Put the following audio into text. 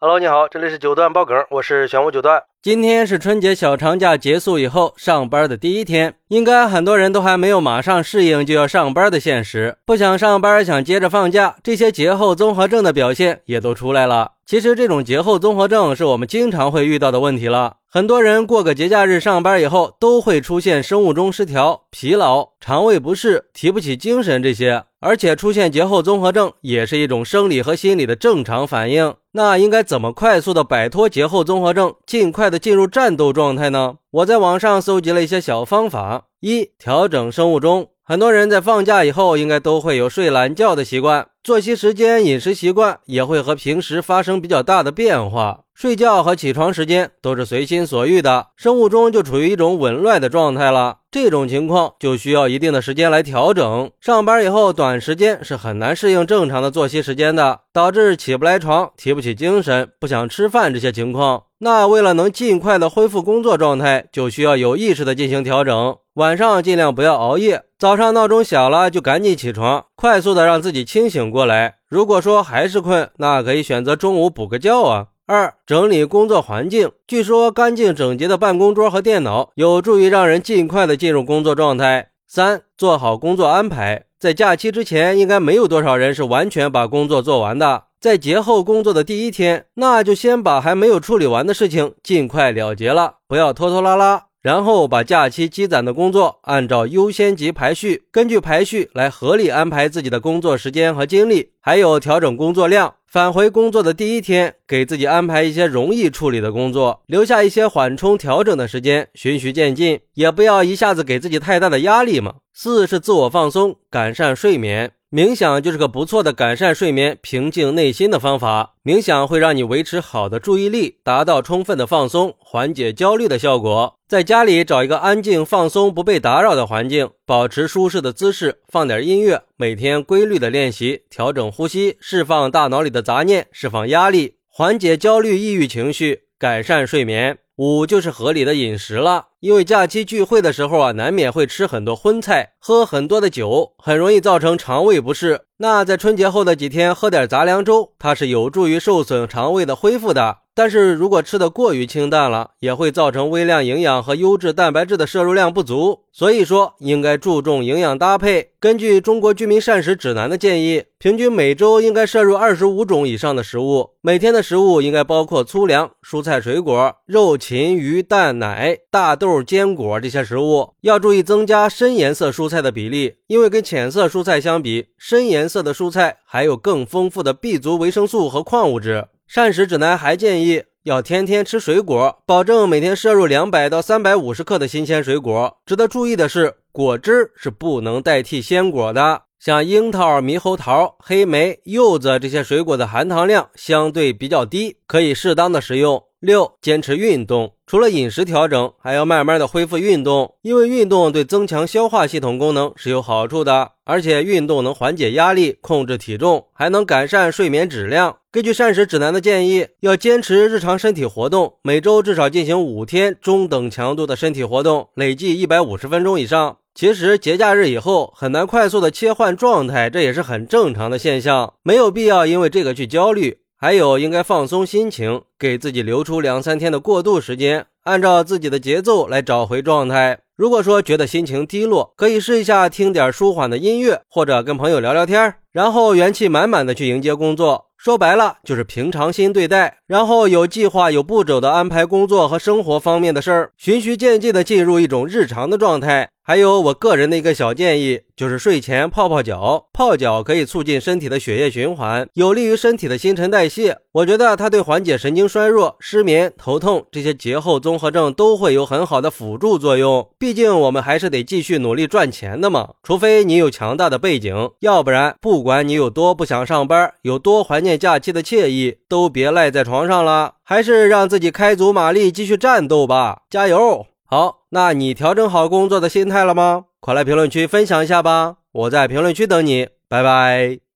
Hello，你好，这里是九段爆梗，我是玄武九段。今天是春节小长假结束以后上班的第一天，应该很多人都还没有马上适应就要上班的现实，不想上班，想接着放假，这些节后综合症的表现也都出来了。其实这种节后综合症是我们经常会遇到的问题了。很多人过个节假日上班以后，都会出现生物钟失调、疲劳、肠胃不适、提不起精神这些。而且出现节后综合症也是一种生理和心理的正常反应。那应该怎么快速的摆脱节后综合症，尽快快的进入战斗状态呢？我在网上搜集了一些小方法：一、调整生物钟。很多人在放假以后，应该都会有睡懒觉的习惯，作息时间、饮食习惯也会和平时发生比较大的变化。睡觉和起床时间都是随心所欲的，生物钟就处于一种紊乱的状态了。这种情况就需要一定的时间来调整。上班以后短时间是很难适应正常的作息时间的，导致起不来床、提不起精神、不想吃饭这些情况。那为了能尽快的恢复工作状态，就需要有意识的进行调整。晚上尽量不要熬夜，早上闹钟响了就赶紧起床，快速的让自己清醒过来。如果说还是困，那可以选择中午补个觉啊。二、整理工作环境。据说干净整洁的办公桌和电脑有助于让人尽快的进入工作状态。三、做好工作安排。在假期之前，应该没有多少人是完全把工作做完的。在节后工作的第一天，那就先把还没有处理完的事情尽快了结了，不要拖拖拉拉。然后把假期积攒的工作按照优先级排序，根据排序来合理安排自己的工作时间和精力，还有调整工作量。返回工作的第一天，给自己安排一些容易处理的工作，留下一些缓冲调整的时间，循序渐进，也不要一下子给自己太大的压力嘛。四是自我放松，改善睡眠。冥想就是个不错的改善睡眠、平静内心的方法。冥想会让你维持好的注意力，达到充分的放松、缓解焦虑的效果。在家里找一个安静、放松、不被打扰的环境，保持舒适的姿势，放点音乐，每天规律的练习，调整呼吸，释放大脑里的杂念，释放压力，缓解焦虑、抑郁情绪，改善睡眠。五就是合理的饮食了，因为假期聚会的时候啊，难免会吃很多荤菜，喝很多的酒，很容易造成肠胃不适。那在春节后的几天喝点杂粮粥，它是有助于受损肠胃的恢复的。但是如果吃的过于清淡了，也会造成微量营养和优质蛋白质的摄入量不足。所以说，应该注重营养搭配。根据中国居民膳食指南的建议，平均每周应该摄入二十五种以上的食物。每天的食物应该包括粗粮、蔬菜、水果、肉、禽、鱼、蛋、奶、大豆豆、坚果这些食物。要注意增加深颜色蔬菜的比例，因为跟浅色蔬菜相比，深颜色的蔬菜含有更丰富的 B 族维生素和矿物质。膳食指南还建议要天天吃水果，保证每天摄入两百到三百五十克的新鲜水果。值得注意的是，果汁是不能代替鲜果的。像樱桃、猕猴桃、黑莓、柚子这些水果的含糖量相对比较低，可以适当的食用。六、坚持运动，除了饮食调整，还要慢慢的恢复运动，因为运动对增强消化系统功能是有好处的，而且运动能缓解压力、控制体重，还能改善睡眠质量。根据膳食指南的建议，要坚持日常身体活动，每周至少进行五天中等强度的身体活动，累计一百五十分钟以上。其实节假日以后很难快速的切换状态，这也是很正常的现象，没有必要因为这个去焦虑。还有，应该放松心情，给自己留出两三天的过渡时间，按照自己的节奏来找回状态。如果说觉得心情低落，可以试一下听点舒缓的音乐，或者跟朋友聊聊天，然后元气满满的去迎接工作。说白了，就是平常心对待，然后有计划、有步骤的安排工作和生活方面的事儿，循序渐进的进入一种日常的状态。还有我个人的一个小建议，就是睡前泡泡脚。泡脚可以促进身体的血液循环，有利于身体的新陈代谢。我觉得它对缓解神经衰弱、失眠、头痛这些节后综合症都会有很好的辅助作用。毕竟我们还是得继续努力赚钱的嘛。除非你有强大的背景，要不然不管你有多不想上班，有多怀念假期的惬意，都别赖在床上了，还是让自己开足马力继续战斗吧！加油！好，那你调整好工作的心态了吗？快来评论区分享一下吧，我在评论区等你，拜拜。